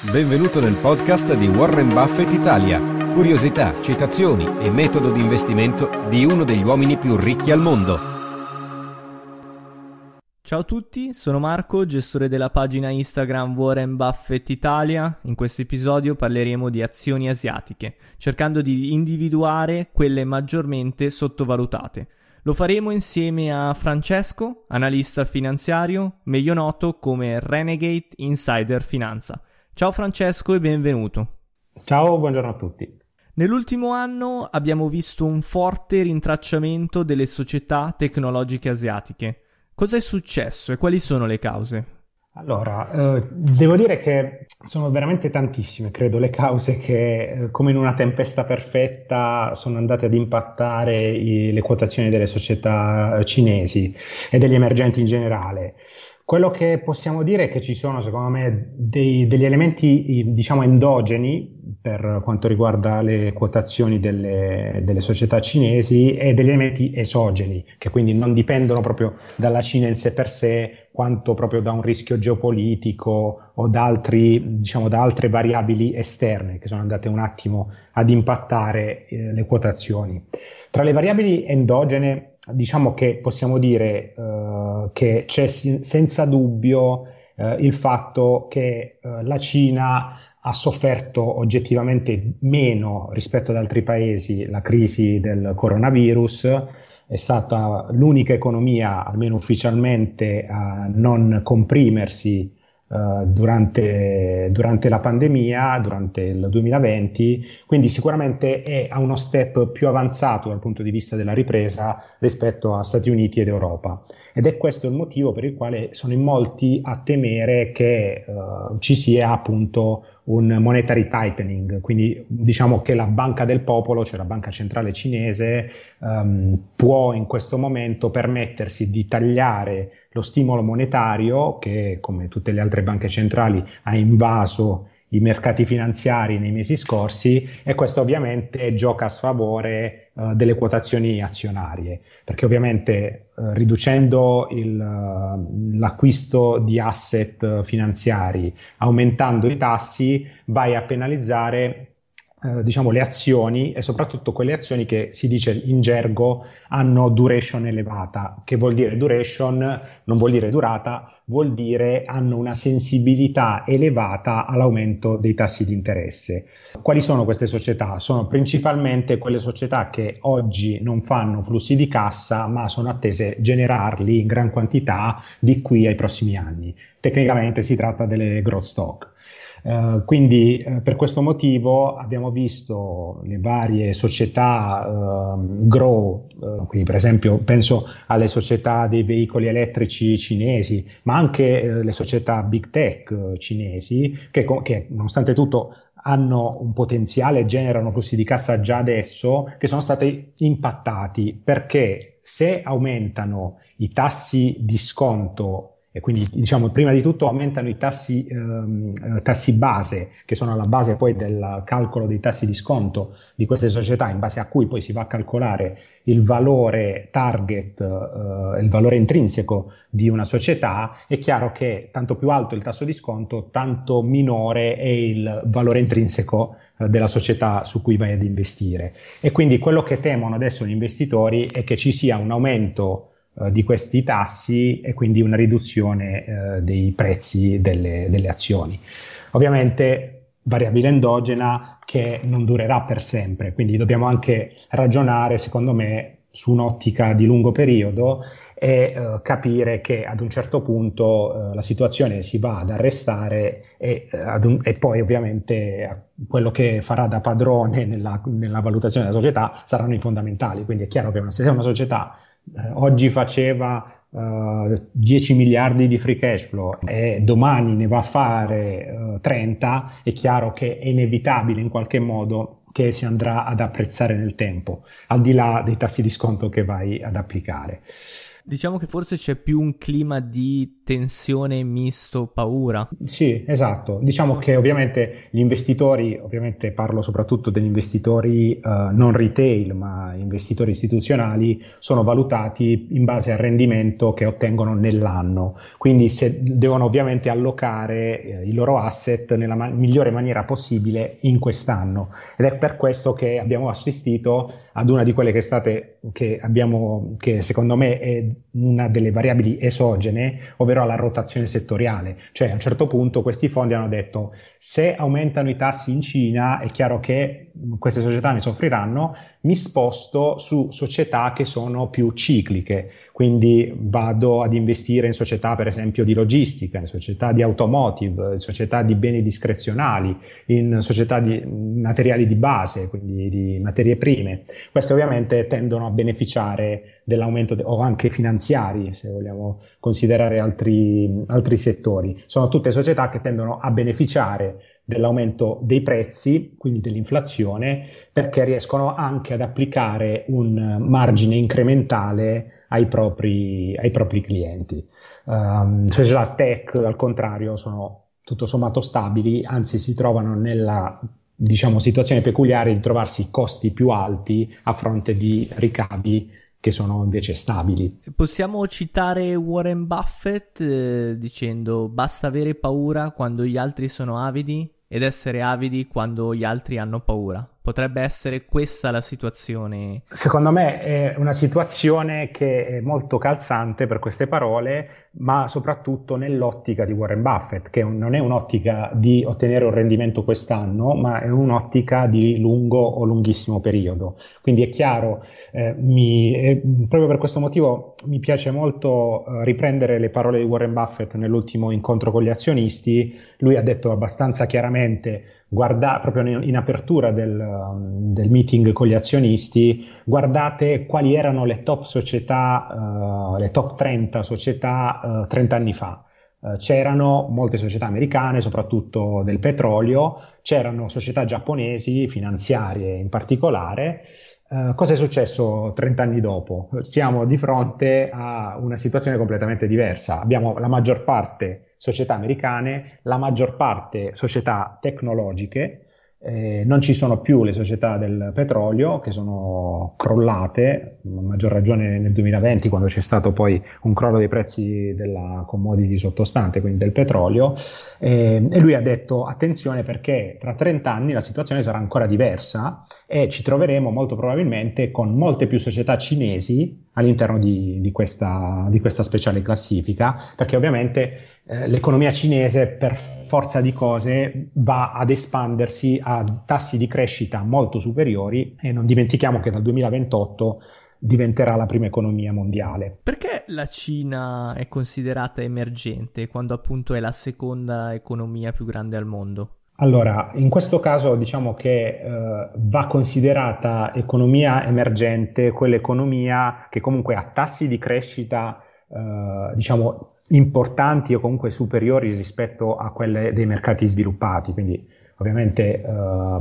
Benvenuto nel podcast di Warren Buffett Italia. Curiosità, citazioni e metodo di investimento di uno degli uomini più ricchi al mondo. Ciao a tutti, sono Marco, gestore della pagina Instagram Warren Buffett Italia. In questo episodio parleremo di azioni asiatiche, cercando di individuare quelle maggiormente sottovalutate. Lo faremo insieme a Francesco, analista finanziario, meglio noto come Renegade Insider Finanza. Ciao Francesco e benvenuto. Ciao, buongiorno a tutti. Nell'ultimo anno abbiamo visto un forte rintracciamento delle società tecnologiche asiatiche. Cosa è successo e quali sono le cause? Allora, eh, devo dire che sono veramente tantissime, credo, le cause che, eh, come in una tempesta perfetta, sono andate ad impattare i, le quotazioni delle società cinesi e degli emergenti in generale. Quello che possiamo dire è che ci sono, secondo me, dei, degli elementi, diciamo, endogeni per quanto riguarda le quotazioni delle, delle, società cinesi e degli elementi esogeni, che quindi non dipendono proprio dalla Cina in sé per sé, quanto proprio da un rischio geopolitico o da, altri, diciamo, da altre variabili esterne che sono andate un attimo ad impattare eh, le quotazioni. Tra le variabili endogene diciamo che possiamo dire uh, che c'è senza dubbio uh, il fatto che uh, la Cina ha sofferto oggettivamente meno rispetto ad altri paesi la crisi del coronavirus, è stata l'unica economia, almeno ufficialmente, a non comprimersi Uh, durante, durante, la pandemia, durante il 2020, quindi sicuramente è a uno step più avanzato dal punto di vista della ripresa rispetto a Stati Uniti ed Europa. Ed è questo il motivo per il quale sono in molti a temere che uh, ci sia appunto un monetary tightening, quindi diciamo che la banca del popolo, cioè la banca centrale cinese, um, può in questo momento permettersi di tagliare lo stimolo monetario che, come tutte le altre banche centrali, ha invaso i mercati finanziari nei mesi scorsi e questo ovviamente gioca a sfavore uh, delle quotazioni azionarie, perché ovviamente uh, riducendo il, uh, l'acquisto di asset finanziari, aumentando i tassi, vai a penalizzare eh, diciamo le azioni e soprattutto quelle azioni che si dice in gergo hanno duration elevata, che vuol dire duration, non vuol dire durata, vuol dire hanno una sensibilità elevata all'aumento dei tassi di interesse. Quali sono queste società? Sono principalmente quelle società che oggi non fanno flussi di cassa, ma sono attese generarli in gran quantità di qui ai prossimi anni. Tecnicamente si tratta delle growth stock. Uh, quindi uh, per questo motivo abbiamo visto le varie società uh, grow, eh, quindi per esempio penso alle società dei veicoli elettrici cinesi, ma anche le società big tech cinesi che, che nonostante tutto hanno un potenziale, generano flussi di cassa già adesso, che sono stati impattati perché se aumentano i tassi di sconto e quindi diciamo prima di tutto aumentano i tassi, ehm, eh, tassi, base che sono alla base poi del calcolo dei tassi di sconto di queste società in base a cui poi si va a calcolare il valore target, eh, il valore intrinseco di una società, è chiaro che tanto più alto il tasso di sconto, tanto minore è il valore intrinseco eh, della società su cui vai ad investire. E quindi quello che temono adesso gli investitori è che ci sia un aumento eh, di questi tassi e quindi una riduzione eh, dei prezzi delle, delle azioni. Ovviamente variabile endogena che non durerà per sempre, quindi dobbiamo anche ragionare, secondo me, su un'ottica di lungo periodo e uh, capire che ad un certo punto uh, la situazione si va ad arrestare e, uh, un, e poi ovviamente quello che farà da padrone nella, nella, valutazione della società saranno i fondamentali. Quindi è chiaro che se una società eh, oggi faceva uh, 10 miliardi di free cash flow e domani ne va a fare uh, 30, è chiaro che è inevitabile in qualche modo che si andrà ad apprezzare nel tempo, al di là dei tassi di sconto che vai ad applicare. Diciamo che forse c'è più un clima di tensione misto paura. Sì, esatto. Diciamo che ovviamente gli investitori, ovviamente parlo soprattutto degli investitori uh, non retail, ma investitori istituzionali, sono valutati in base al rendimento che ottengono nell'anno. Quindi se devono ovviamente allocare eh, i loro asset nella ma- migliore maniera possibile in quest'anno. Ed è per questo che abbiamo assistito ad una di quelle che, state, che abbiamo, che secondo me è una delle variabili esogene, ovvero alla rotazione settoriale. Cioè a un certo punto questi fondi hanno detto se aumentano i tassi in Cina è chiaro che queste società ne soffriranno, mi sposto su società che sono più cicliche, quindi vado ad investire in società per esempio di logistica, in società di automotive, in società di beni discrezionali, in società di materiali di base, quindi di materie prime. Queste ovviamente tendono a beneficiare dell'aumento de- o anche finanziari, se vogliamo considerare altri, altri settori. Sono tutte società che tendono a beneficiare dell'aumento dei prezzi, quindi dell'inflazione, perché riescono anche ad applicare un margine incrementale ai propri, ai propri clienti. Um, società tech, al contrario, sono tutto sommato stabili, anzi si trovano nella diciamo, situazione peculiare di trovarsi costi più alti a fronte di ricavi che sono invece stabili. Possiamo citare Warren Buffett eh, dicendo basta avere paura quando gli altri sono avidi ed essere avidi quando gli altri hanno paura. Potrebbe essere questa la situazione? Secondo me è una situazione che è molto calzante per queste parole, ma soprattutto nell'ottica di Warren Buffett, che non è un'ottica di ottenere un rendimento quest'anno, ma è un'ottica di lungo o lunghissimo periodo. Quindi è chiaro, eh, mi, eh, proprio per questo motivo mi piace molto eh, riprendere le parole di Warren Buffett nell'ultimo incontro con gli azionisti. Lui ha detto abbastanza chiaramente guarda, proprio in, apertura del, del, meeting con gli azionisti, guardate quali erano le top società, uh, le top 30 società uh, 30 anni fa. Uh, c'erano molte società americane, soprattutto del petrolio, c'erano società giapponesi, finanziarie in particolare. Uh, cosa è successo 30 anni dopo? Siamo di fronte a una situazione completamente diversa. Abbiamo la maggior parte società americane, la maggior parte società tecnologiche, eh, non ci sono più le società del petrolio che sono crollate, a maggior ragione nel 2020 quando c'è stato poi un crollo dei prezzi della commodity sottostante, quindi del petrolio, eh, e lui ha detto attenzione perché tra 30 anni la situazione sarà ancora diversa e ci troveremo molto probabilmente con molte più società cinesi all'interno di, di, questa, di questa speciale classifica, perché ovviamente l'economia cinese per forza di cose va ad espandersi a tassi di crescita molto superiori e non dimentichiamo che dal 2028 diventerà la prima economia mondiale. Perché la Cina è considerata emergente quando appunto è la seconda economia più grande al mondo? Allora, in questo caso diciamo che eh, va considerata economia emergente quell'economia che comunque ha tassi di crescita, eh, diciamo, importanti o comunque superiori rispetto a quelle dei mercati sviluppati. Quindi ovviamente eh,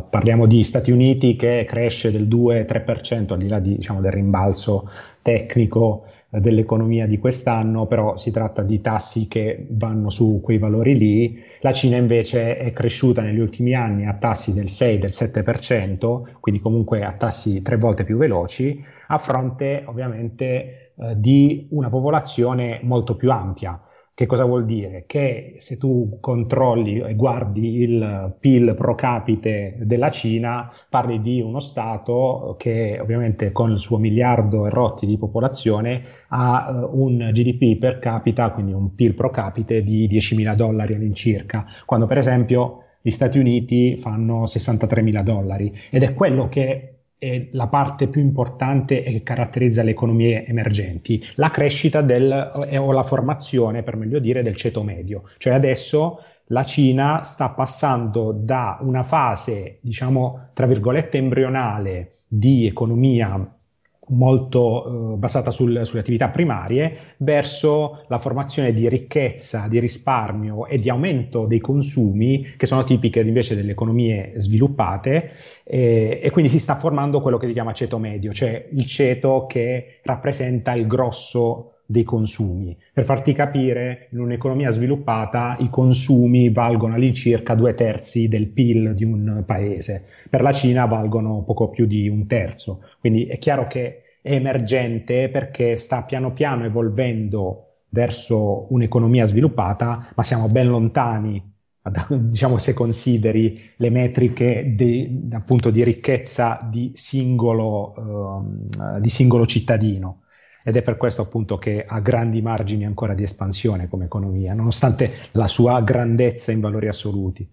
parliamo di Stati Uniti che cresce del 2-3% al di là di, diciamo, del rimbalzo tecnico eh, dell'economia di quest'anno, però si tratta di tassi che vanno su quei valori lì. La Cina invece è cresciuta negli ultimi anni a tassi del 6-7%, quindi comunque a tassi tre volte più veloci, a fronte ovviamente eh, di una popolazione molto più ampia. Che cosa vuol dire? Che se tu controlli e guardi il PIL pro capite della Cina, parli di uno Stato che ovviamente con il suo miliardo e rotti di popolazione ha uh, un GDP per capita, quindi un PIL pro capite di 10.000 dollari all'incirca, quando per esempio gli Stati Uniti fanno 63.000 dollari ed è quello che è la parte più importante e che caratterizza le economie emergenti, la crescita del, o la formazione, per meglio dire, del ceto medio. Cioè adesso la Cina sta passando da una fase, diciamo, tra virgolette, embrionale di economia molto eh, basata sul, sulle attività primarie verso la formazione di ricchezza, di risparmio e di aumento dei consumi che sono tipiche invece delle economie sviluppate eh, e quindi si sta formando quello che si chiama ceto medio, cioè il ceto che rappresenta il grosso dei consumi. Per farti capire, in un'economia sviluppata i consumi valgono all'incirca due terzi del PIL di un paese, per la Cina valgono poco più di un terzo, quindi è chiaro che è emergente perché sta piano piano evolvendo verso un'economia sviluppata, ma siamo ben lontani diciamo se consideri le metriche de, appunto di ricchezza di singolo, uh, di singolo cittadino ed è per questo appunto che ha grandi margini ancora di espansione come economia, nonostante la sua grandezza in valori assoluti.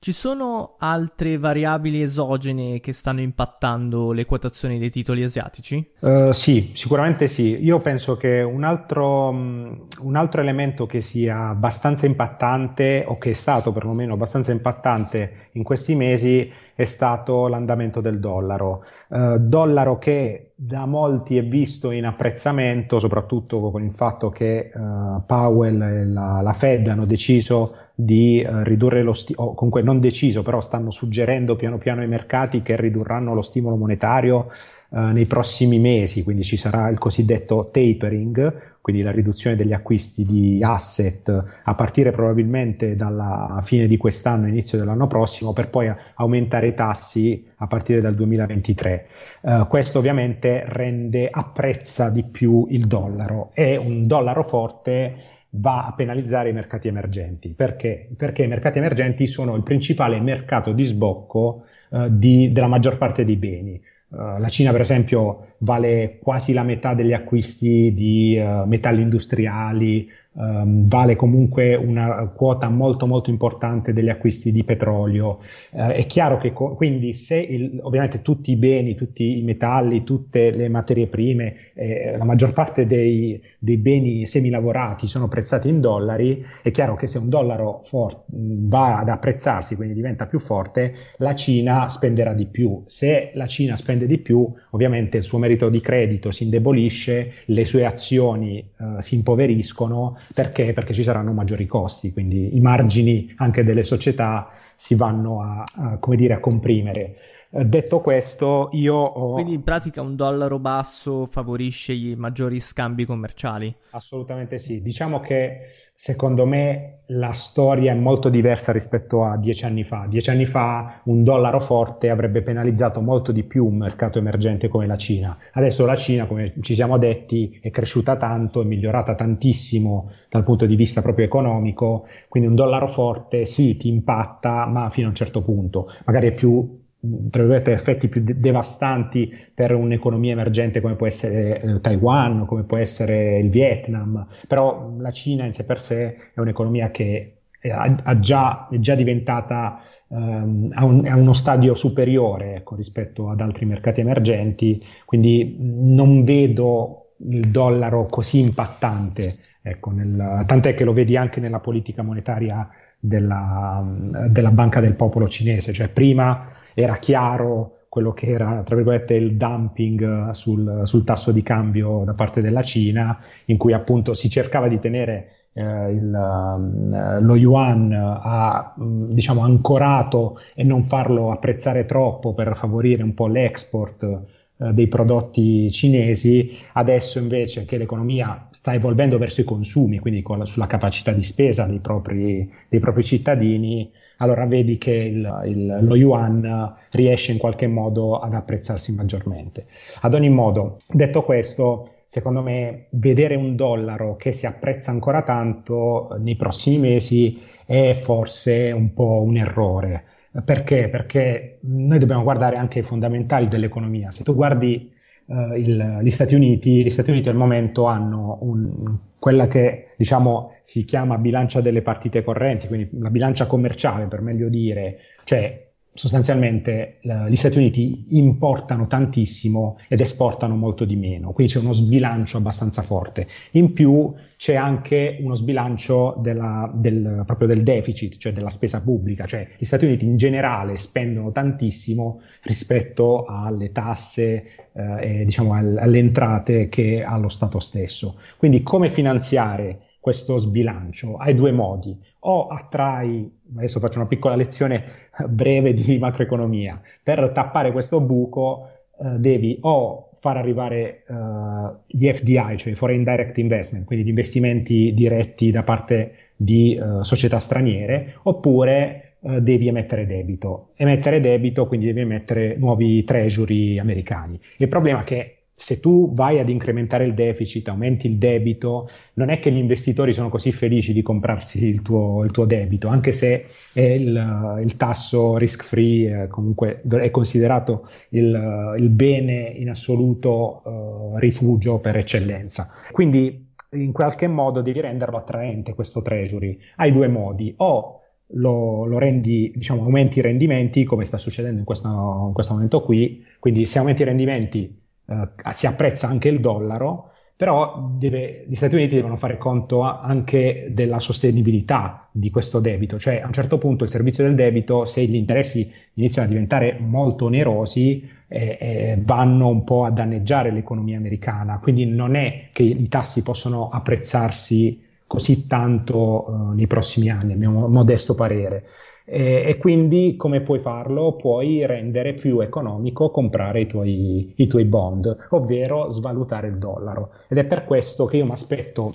Ci sono altre variabili esogene che stanno impattando le quotazioni dei titoli asiatici? Uh, sì, sicuramente sì. Io penso che un altro, um, un altro, elemento che sia abbastanza impattante, o che è stato perlomeno abbastanza impattante in questi mesi, è stato l'andamento del dollaro. Uh, dollaro che da molti è visto in apprezzamento, soprattutto con il fatto che uh, Powell e la, la Fed hanno deciso di uh, ridurre lo stimolo, comunque non deciso, però stanno suggerendo piano piano ai mercati che ridurranno lo stimolo monetario uh, nei prossimi mesi, quindi ci sarà il cosiddetto tapering, quindi la riduzione degli acquisti di asset a partire probabilmente dalla fine di quest'anno, inizio dell'anno prossimo, per poi aumentare i tassi a partire dal 2023. Uh, questo ovviamente rende, apprezza di più il dollaro e un dollaro forte va a penalizzare i mercati emergenti. Perché? Perché i mercati emergenti sono il principale mercato di sbocco uh, di, della maggior parte dei beni. Uh, la Cina, per esempio, vale quasi la metà degli acquisti di uh, metalli industriali, um, vale comunque una quota molto molto importante degli acquisti di petrolio. Uh, è chiaro che co- quindi se il, ovviamente tutti i beni, tutti i metalli, tutte le materie prime, eh, la maggior parte dei, dei, beni semilavorati sono prezzati in dollari, è chiaro che se un dollaro for- va ad apprezzarsi, quindi diventa più forte, la Cina spenderà di più. Se la Cina spende di più, ovviamente il suo merito di credito si indebolisce, le sue azioni uh, si impoveriscono perché? Perché ci saranno maggiori costi, quindi i margini anche delle società si vanno a, a, dire, a comprimere. Eh, detto questo, io ho... Quindi in pratica un dollaro basso favorisce i maggiori scambi commerciali? Assolutamente sì. Diciamo che secondo me la storia è molto diversa rispetto a dieci anni fa. Dieci anni fa un dollaro forte avrebbe penalizzato molto di più un mercato emergente come la Cina. Adesso la Cina, come ci siamo detti, è cresciuta tanto, è migliorata tantissimo dal punto di vista proprio economico, quindi un dollaro forte sì ti impatta, ma fino a un certo punto. Magari è più tra virgolette, effetti più de- devastanti per un'economia emergente come può essere eh, Taiwan, come può essere il Vietnam, però la Cina in sé per sé è un'economia che è, ha già, è già diventata um, a, un, a, uno stadio superiore ecco, rispetto ad altri mercati emergenti, quindi non vedo il dollaro così impattante, ecco, nel, tant'è che lo vedi anche nella politica monetaria della, della Banca del Popolo cinese, cioè prima era chiaro quello che era, tra virgolette, il dumping sul, sul tasso di cambio da parte della Cina, in cui appunto si cercava di tenere eh, il, uh, lo yuan a, mm, diciamo, ancorato e non farlo apprezzare troppo per favorire un po' l'export eh, dei prodotti cinesi, adesso invece che l'economia sta evolvendo verso i consumi, quindi la, sulla capacità di spesa dei propri, dei propri cittadini, allora vedi che il, il, lo yuan riesce in qualche modo ad apprezzarsi maggiormente. Ad ogni modo, detto questo, secondo me vedere un dollaro che si apprezza ancora tanto nei prossimi mesi è forse un po' un errore. Perché? Perché noi dobbiamo guardare anche i fondamentali dell'economia. Se tu guardi uh, il, gli Stati Uniti, gli Stati Uniti al momento hanno un, quella che diciamo si chiama bilancia delle partite correnti, quindi la bilancia commerciale per meglio dire, cioè sostanzialmente gli Stati Uniti importanno tantissimo ed esportano molto di meno, quindi c'è uno sbilancio abbastanza forte. In più c'è anche uno sbilancio della, del, proprio del deficit, cioè della spesa pubblica, cioè gli Stati Uniti in generale spendono tantissimo rispetto alle tasse eh, e diciamo alle entrate che ha lo Stato stesso. Quindi come finanziare questo sbilancio? Hai due modi. O attrai, adesso faccio una piccola lezione breve di macroeconomia, per tappare questo buco eh, devi o far arrivare uh, gli FDI, cioè Foreign Direct Investment, quindi gli investimenti diretti da parte di uh, società straniere, oppure uh, devi emettere debito. Emettere debito, quindi devi emettere nuovi treasury americani. Il problema è che se tu vai ad incrementare il deficit, aumenti il debito, non è che gli investitori sono così felici di comprarsi il tuo, il tuo debito, anche se il, il, tasso risk free eh, comunque è considerato il, il bene in assoluto uh, rifugio per eccellenza. Quindi in qualche modo devi renderlo attraente questo treasury. Hai due modi, o lo, lo, rendi, diciamo, aumenti i rendimenti, come sta succedendo in questo, in questo momento qui, quindi se aumenti i rendimenti eh, si apprezza anche il dollaro, però deve, gli Stati Uniti devono fare conto anche della sostenibilità di questo debito, cioè a un certo punto il servizio del debito, se gli interessi iniziano a diventare molto onerosi, eh, eh, vanno un po' a danneggiare l'economia americana, quindi non è che i tassi possono apprezzarsi così tanto eh, nei prossimi anni, a mio modesto parere. E, e, quindi come puoi farlo? Puoi rendere più economico comprare i tuoi, i tuoi bond, ovvero svalutare il dollaro. Ed è per questo che io mi aspetto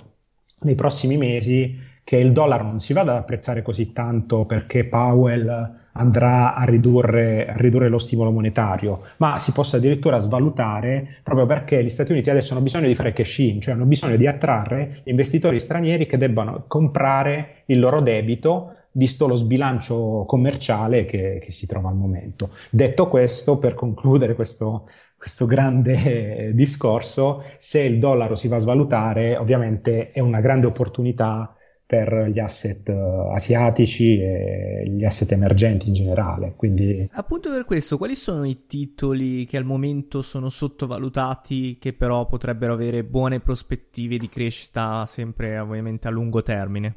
nei prossimi mesi che il dollaro non si vada ad apprezzare così tanto perché Powell andrà a ridurre, a ridurre, lo stimolo monetario, ma si possa addirittura svalutare proprio perché gli Stati Uniti adesso hanno bisogno di fare cash in, cioè hanno bisogno di attrarre investitori stranieri che debbano comprare il loro debito visto lo sbilancio commerciale che, che, si trova al momento. Detto questo, per concludere questo, questo grande discorso, se il dollaro si va a svalutare, ovviamente è una grande opportunità per gli asset uh, asiatici e gli asset emergenti in generale. Quindi... Appunto per questo, quali sono i titoli che al momento sono sottovalutati, che però potrebbero avere buone prospettive di crescita sempre ovviamente a lungo termine?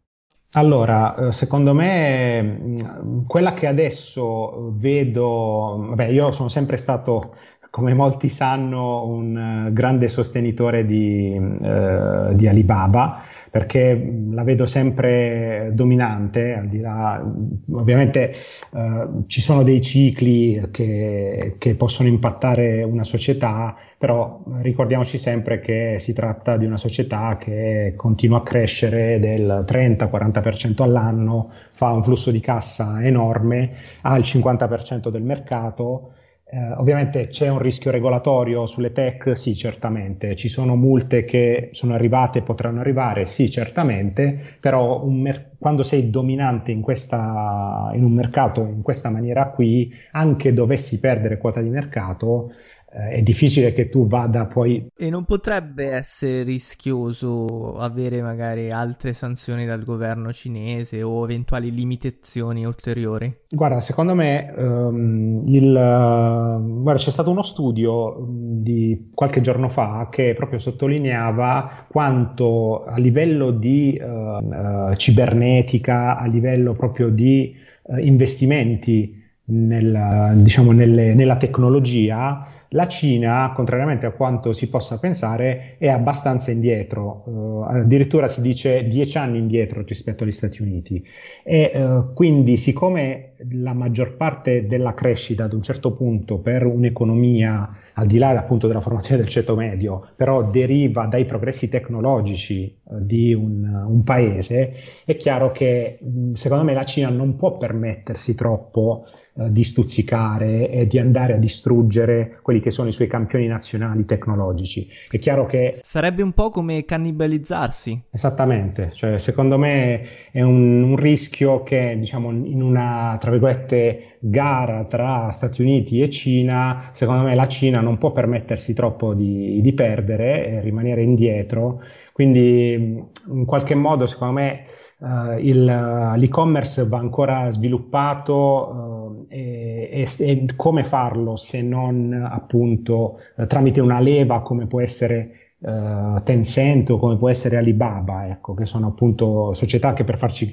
Allora, eh, secondo me mm, quella che adesso vedo, vabbè, io sono sempre stato, come molti sanno, un uh, grande sostenitore di, uh, di, Alibaba, perché la vedo sempre dominante, al di là, ovviamente uh, ci sono dei cicli che, che possono impattare una società, però ricordiamoci sempre che si tratta di una società che continua a crescere del 30-40% all'anno, fa un flusso di cassa enorme, ha il 50% del mercato. Eh, ovviamente c'è un rischio regolatorio sulle tech? Sì, certamente. Ci sono multe che sono arrivate e potranno arrivare? Sì, certamente. Però mer- quando sei dominante in, questa, in un mercato in questa maniera qui, anche dovessi perdere quota di mercato, è difficile che tu vada poi... E non potrebbe essere rischioso avere magari altre sanzioni dal governo cinese o eventuali limitazioni ulteriori? Guarda, secondo me um, il, uh, guarda, c'è stato uno studio um, di qualche giorno fa che proprio sottolineava quanto a livello di uh, uh, cibernetica, a livello proprio di investimenti nel, diciamo, nelle, nella tecnologia, La Cina, contrariamente a quanto si possa pensare, è abbastanza indietro, uh, addirittura si dice dieci anni indietro rispetto agli Stati Uniti. E uh, quindi, siccome la maggior parte della crescita ad un certo punto per un'economia, al di là appunto della formazione del ceto medio, però deriva dai progressi tecnologici uh, di un, un, paese, è chiaro che secondo me la Cina non può permettersi troppo eh, di stuzzicare e di andare a distruggere quelli che sono i suoi campioni nazionali tecnologici. È chiaro che... Sarebbe un po' come cannibalizzarsi. Esattamente, cioè, secondo me è un, un rischio che diciamo in una, tra virgolette, gara tra Stati Uniti e Cina, secondo me la Cina non può permettersi troppo di, di perdere e rimanere indietro, quindi in qualche modo secondo me Uh, il, uh, l'e-commerce va ancora sviluppato uh, e, e, e, come farlo se non appunto tramite una leva come può essere Tencent o come può essere Alibaba, ecco, che sono appunto società che per farci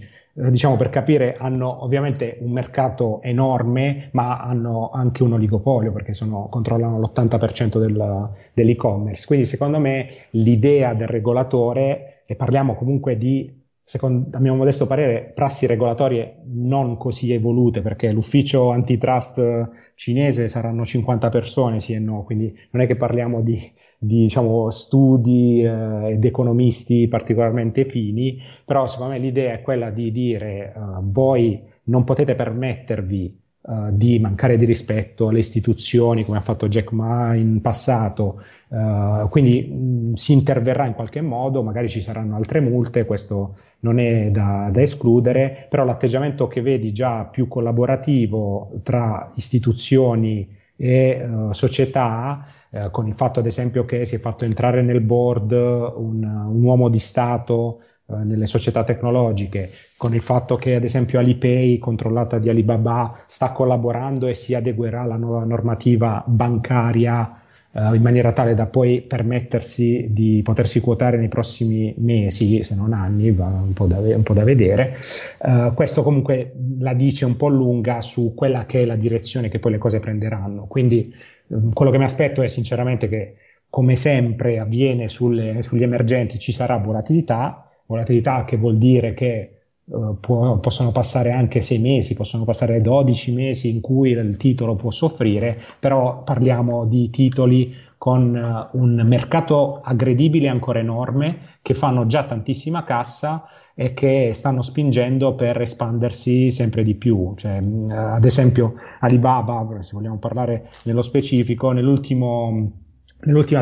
diciamo per capire hanno ovviamente un mercato enorme ma hanno anche un oligopolio perché sono, controllano l'80% del, dell'e-commerce. Quindi secondo me l'idea del regolatore e parliamo comunque di secondo, a mio modesto parere, prassi regolatorie non così evolute, perché l'ufficio antitrust cinese saranno 50 persone, sì e no, quindi non è che parliamo di, di diciamo, studi eh, ed economisti particolarmente fini, però secondo me l'idea è quella di dire uh, voi non potete permettervi Uh, di mancare di rispetto alle istituzioni come ha fatto Jack Ma in passato, uh, quindi mh, si interverrà in qualche modo, magari ci saranno altre multe, questo non è da, da, escludere, però l'atteggiamento che vedi già più collaborativo tra istituzioni e uh, società, uh, con il fatto ad esempio che si è fatto entrare nel board un, un uomo di Stato nelle società tecnologiche, con il fatto che ad esempio Alipay, controllata di Alibaba, sta collaborando e si adeguerà alla nuova normativa bancaria uh, in maniera tale da poi permettersi di potersi quotare nei prossimi mesi, se non anni, va un po' da, un po da vedere. Uh, questo comunque la dice un po' lunga su quella che è la direzione che poi le cose prenderanno. Quindi um, quello che mi aspetto è sinceramente che, come sempre avviene sulle, sugli emergenti, ci sarà volatilità, volatilità che vuol dire che Uh, può, possono passare anche sei mesi, possono passare 12 mesi in cui il titolo può soffrire, però parliamo di titoli con uh, un mercato aggredibile ancora enorme, che fanno già tantissima cassa e che stanno spingendo per espandersi sempre di più. Cioè, uh, ad esempio Alibaba, se vogliamo parlare nello specifico, nell'ultima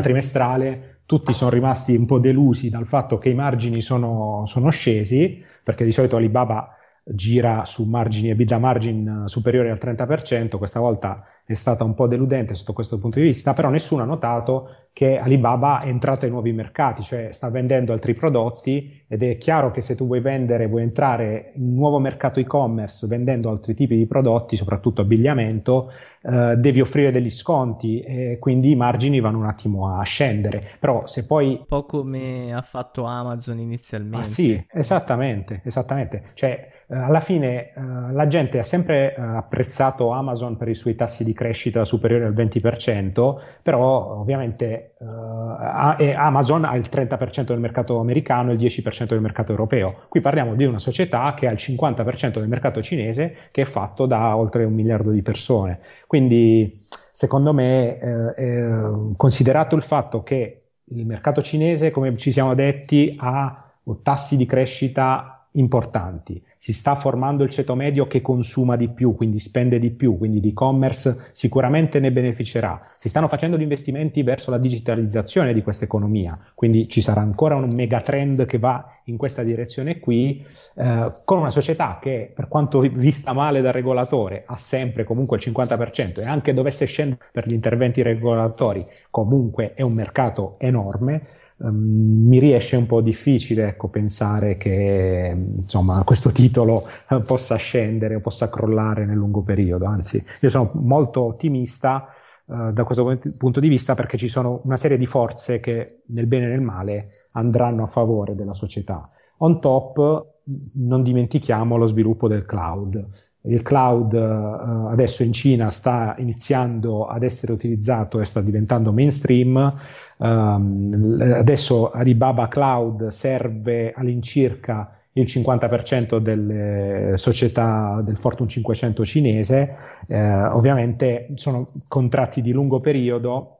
trimestrale tutti sono rimasti un po' delusi dal fatto che i margini sono, sono scesi, perché di solito Alibaba gira su margini EBITDA margin superiori al 30%, questa volta è stata un po' deludente sotto questo punto di vista, però nessuno ha notato che Alibaba è entrato in nuovi mercati, cioè sta vendendo altri prodotti ed è chiaro che se tu vuoi vendere, vuoi entrare in un nuovo mercato e-commerce vendendo altri tipi di prodotti, soprattutto abbigliamento, eh, devi offrire degli sconti e quindi i margini vanno un attimo a scendere. Però se poi... Un po' come ha fatto Amazon inizialmente. Ah, sì, esattamente, esattamente. Cioè, alla fine eh, la gente ha sempre eh, apprezzato Amazon per i suoi tassi di crescita superiori al 20%, però ovviamente Amazon ha il 30% del mercato americano e il 10% del mercato europeo. Qui parliamo di una società che ha il 50% del mercato cinese che è fatto da oltre un miliardo di persone. Quindi, secondo me, eh, eh, considerato il fatto che il mercato cinese, come ci siamo detti, ha tassi di crescita importanti, si sta formando il ceto medio che consuma di più, quindi spende di più, quindi l'e-commerce sicuramente ne beneficerà. Si stanno facendo gli investimenti verso la digitalizzazione di questa economia, quindi ci sarà ancora un megatrend che va in questa direzione qui, eh, con una società che per quanto vista male dal regolatore ha sempre comunque il 50% e anche dovesse scendere per gli interventi regolatori, comunque è un mercato enorme um, mi riesce un po' difficile ecco, pensare che insomma, questo titolo uh, possa scendere o possa crollare nel lungo periodo, anzi io sono molto ottimista uh, da questo punto di vista perché ci sono una serie di forze che nel bene e nel male andranno a favore della società. On top non dimentichiamo lo sviluppo del cloud. Il cloud uh, adesso in Cina sta iniziando ad essere utilizzato e sta diventando mainstream. Um, adesso Alibaba Cloud serve all'incirca il 50% delle società del Fortune 500 cinese, eh, ovviamente sono contratti di lungo periodo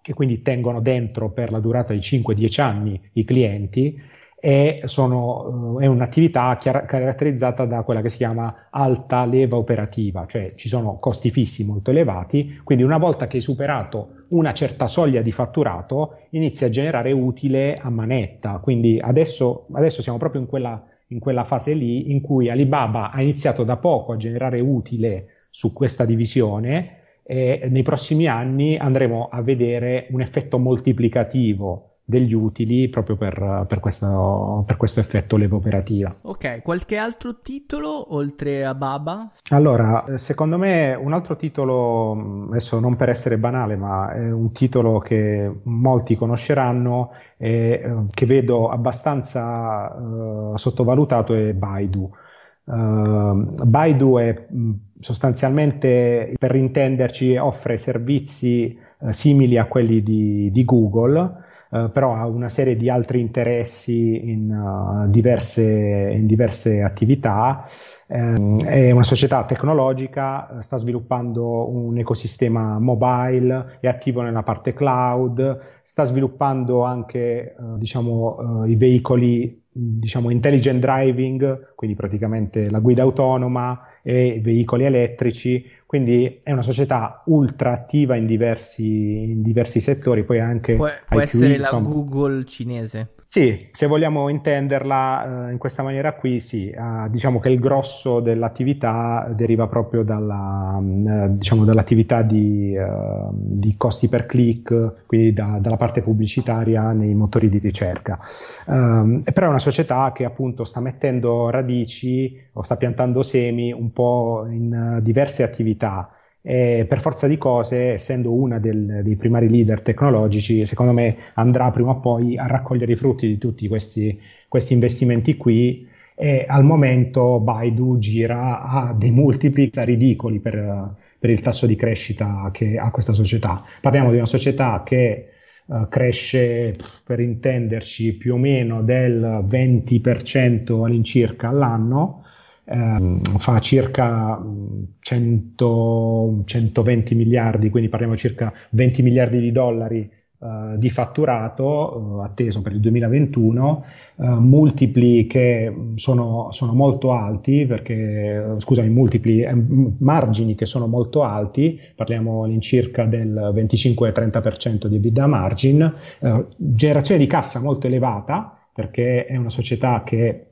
che quindi tengono dentro per la durata di 5-10 anni i clienti e sono, è un'attività chiar- caratterizzata da quella che si chiama alta leva operativa, cioè ci sono costi fissi molto elevati, quindi una volta che hai superato una certa soglia di fatturato inizia a generare utile a manetta, quindi adesso, adesso siamo proprio in quella, in quella fase lì in cui Alibaba ha iniziato da poco a generare utile su questa divisione e nei prossimi anni andremo a vedere un effetto moltiplicativo degli utili proprio per, per, questo, per questo effetto leva operativa. Ok, qualche altro titolo oltre a Baba? Allora, secondo me un altro titolo, adesso non per essere banale, ma è un titolo che molti conosceranno e eh, che vedo abbastanza uh, sottovalutato è Baidu. Uh, Baidu è sostanzialmente, per intenderci, offre servizi uh, simili a quelli di, di Google, Uh, però ha una serie di altri interessi in, uh, diverse, in diverse, attività. Um, è una società tecnologica, sta sviluppando un ecosistema mobile, è attivo nella parte cloud, sta sviluppando anche uh, diciamo, i veicoli diciamo intelligent driving, quindi praticamente la guida autonoma e veicoli elettrici, quindi è una società ultra attiva in diversi, in diversi settori, poi anche... Può, può essere la Google cinese. Sì, se vogliamo intenderla eh, in questa maniera qui, sì, eh, diciamo che il grosso dell'attività deriva proprio dalla, mm, eh, diciamo, dall'attività di, eh, di, costi per click, quindi da, dalla parte pubblicitaria nei motori di ricerca. Um, però è una società che appunto sta mettendo radici o sta piantando semi un po' in uh, diverse attività e per forza di cose, essendo una del, dei primari leader tecnologici, secondo me andrà prima o poi a raccogliere i frutti di tutti questi, questi investimenti qui e al momento Baidu gira a dei multipli ridicoli per, per, il tasso di crescita che ha questa società. Parliamo di una società che uh, cresce, per intenderci, più o meno del 20% all'incirca all'anno, eh, fa circa 100, 120 miliardi, quindi parliamo circa 20 miliardi di dollari eh, di fatturato eh, atteso per il 2021, eh, multipli che sono, sono, molto alti, perché, scusami, multipli, eh, margini che sono molto alti, parliamo all'incirca del 25-30% di EBITDA margin, generazione di cassa molto elevata, perché è una società che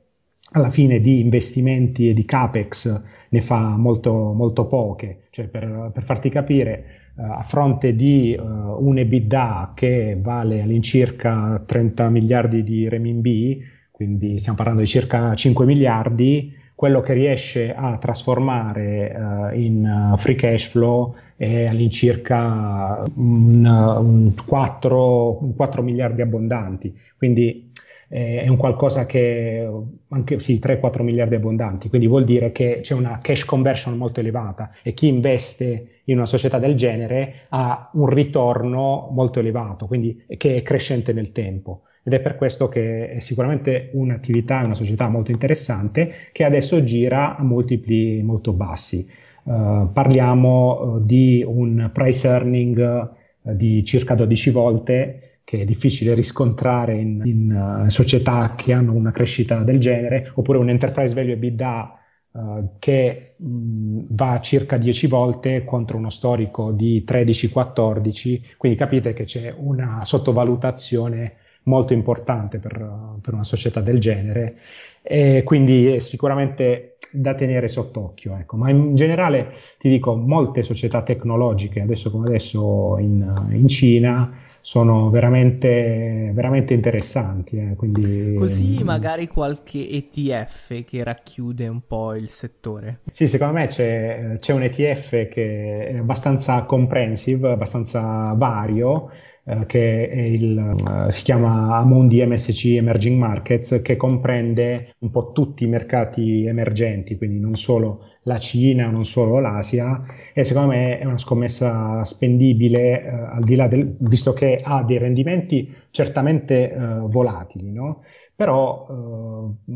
alla fine di investimenti e di capex ne fa molto, molto poche, cioè per, per farti capire, uh, a fronte di uh, un EBITDA che vale all'incirca 30 miliardi di renminbi, quindi stiamo parlando di circa 5 miliardi, quello che riesce a trasformare uh, in free cash flow è all'incirca un, un 4, un 4 miliardi abbondanti. Quindi eh, è un qualcosa che anche sì, 3-4 miliardi abbondanti, quindi vuol dire che c'è una cash conversion molto elevata e chi investe in una società del genere ha un ritorno molto elevato, quindi che è crescente nel tempo. Ed è per questo che è sicuramente un'attività, una società molto interessante che adesso gira a multipli molto bassi. Uh, parliamo uh, di un price earning uh, di circa 12 volte che è difficile riscontrare in, in uh, società che hanno una crescita del genere, oppure un enterprise value EBITDA uh, che mh, va circa 10 volte contro uno storico di 13-14, quindi capite che c'è una sottovalutazione molto importante per, per una società del genere e quindi è sicuramente da tenere sott'occhio. Ecco. Ma in generale ti dico, molte società tecnologiche, adesso come adesso in, in Cina, sono veramente, veramente interessanti. Eh, quindi, Così mm, magari qualche ETF che racchiude un po' il settore. Sì, secondo me c'è, c'è un ETF che è abbastanza comprehensive, abbastanza vario. Uh, che il, uh, si chiama Amundi MSC Emerging Markets, che comprende un po' tutti i mercati emergenti, quindi non solo la Cina, non solo l'Asia, e secondo me è una scommessa spendibile, eh, al di là del, visto che ha dei rendimenti certamente eh, volatili, no? però eh,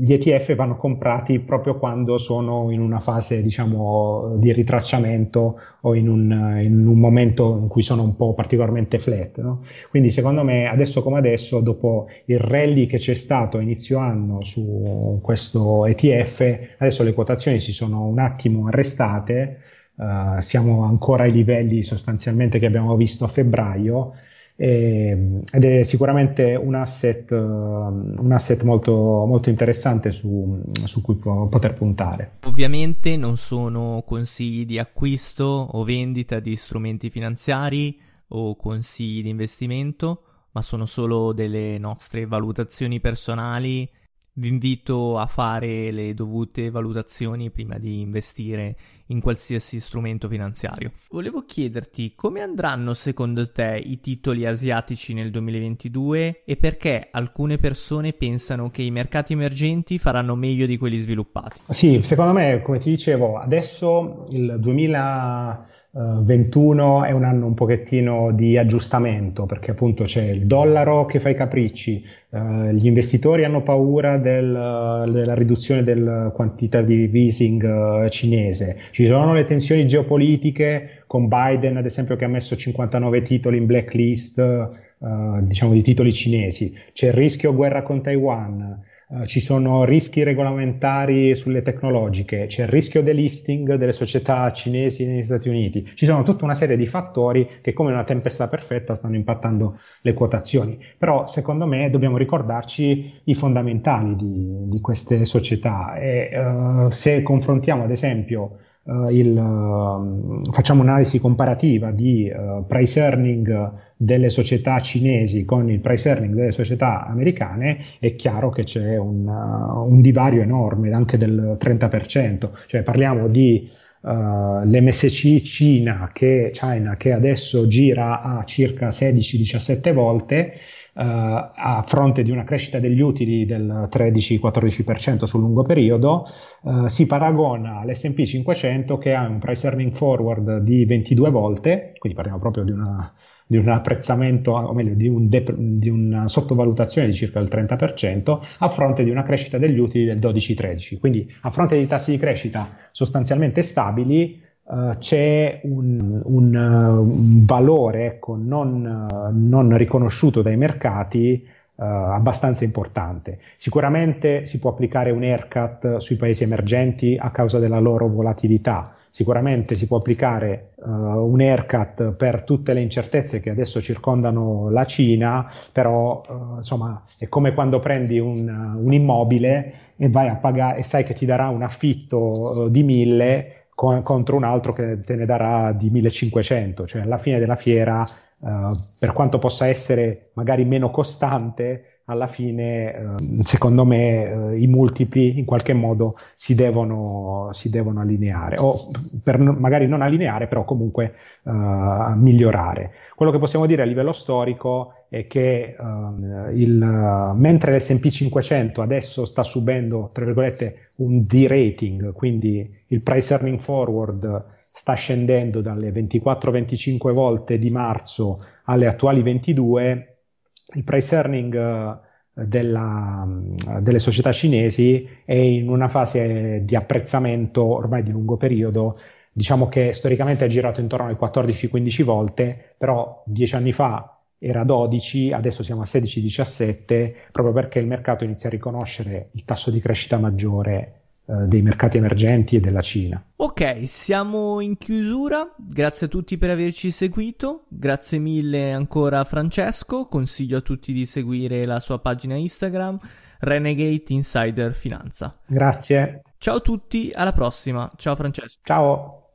gli ETF vanno comprati proprio quando sono in una fase diciamo, di ritracciamento o in un, in un, momento in cui sono un po' particolarmente flat. No? Quindi secondo me adesso come adesso, dopo il rally che c'è stato inizio anno su questo ETF, adesso le quotazioni si sono un attimo arrestate, uh, siamo ancora ai livelli sostanzialmente che abbiamo visto a febbraio e, ed è sicuramente un asset, un asset molto, molto interessante su, su, cui poter puntare. Ovviamente non sono consigli di acquisto o vendita di strumenti finanziari o consigli di investimento, ma sono solo delle nostre valutazioni personali vi invito a fare le dovute valutazioni prima di investire in qualsiasi strumento finanziario. Volevo chiederti come andranno secondo te i titoli asiatici nel 2022 e perché alcune persone pensano che i mercati emergenti faranno meglio di quelli sviluppati. Sì, secondo me, come ti dicevo, adesso il 2000 Uh, 21 è un anno un pochettino di aggiustamento perché appunto c'è il dollaro che fa i capricci, uh, gli investitori hanno paura del, della riduzione del quantitative easing cinese, ci sono le tensioni geopolitiche con Biden ad esempio che ha messo 59 titoli in blacklist diciamo di titoli cinesi, c'è il rischio guerra con Taiwan, Uh, ci sono rischi regolamentari sulle tecnologiche, c'è il rischio delisting delle società cinesi negli Stati Uniti, ci sono tutta una serie di fattori che come una tempesta perfetta stanno impattando le quotazioni. Però secondo me dobbiamo ricordarci i fondamentali di, di queste società e uh, se confrontiamo ad esempio Uh, il, uh, facciamo un'analisi comparativa di uh, price earning delle società cinesi con il price earning delle società americane, è chiaro che c'è un, un divario enorme, anche del 30%, cioè parliamo di l'MSC Cina che, China che adesso gira a circa 16-17 volte Uh, a fronte di una crescita degli utili del 13-14% sul lungo periodo, uh, si paragona all'SP 500 che ha un price earning forward di 22 volte, quindi parliamo proprio di, una, di un apprezzamento, o meglio, di, un de- di, una sottovalutazione di circa il 30%, a fronte di una crescita degli utili del 12-13%. Quindi a fronte di tassi di crescita sostanzialmente stabili, Uh, c'è un, un, uh, un valore ecco, non, uh, non, riconosciuto dai mercati abbastanza importante. Sicuramente si può applicare un haircut sui paesi emergenti a causa della loro volatilità. Sicuramente si può applicare un haircut per tutte le incertezze che adesso circondano la Cina, però insomma è come quando prendi un, un immobile e vai a pagare e sai che ti darà un affitto di mille co- contro un altro che te ne darà di 1500, cioè alla fine della fiera, uh, per quanto possa essere magari meno costante, alla fine, eh, secondo me, eh, i multipli in qualche modo si devono, si devono allineare, o per, magari non allineare, però comunque eh, migliorare. Quello che possiamo dire a livello storico è che eh, il, mentre l'SP 500 adesso sta subendo, tra virgolette, un D-rating, quindi il price earning forward sta scendendo dalle 24-25 volte di marzo alle attuali 22, il price earning uh, della, uh, delle società cinesi è in una fase di apprezzamento ormai di lungo periodo. Diciamo che storicamente ha girato intorno alle 14-15 volte, però dieci anni fa era 12, adesso siamo a 16-17, proprio perché il mercato inizia a riconoscere il tasso di crescita maggiore eh, dei mercati emergenti e della Cina. Ok, siamo in chiusura. Grazie a tutti per averci seguito. Grazie mille ancora a Francesco. Consiglio a tutti di seguire la sua pagina Instagram Renegade Insider Finanza. Grazie. Ciao a tutti, alla prossima. Ciao Francesco. Ciao.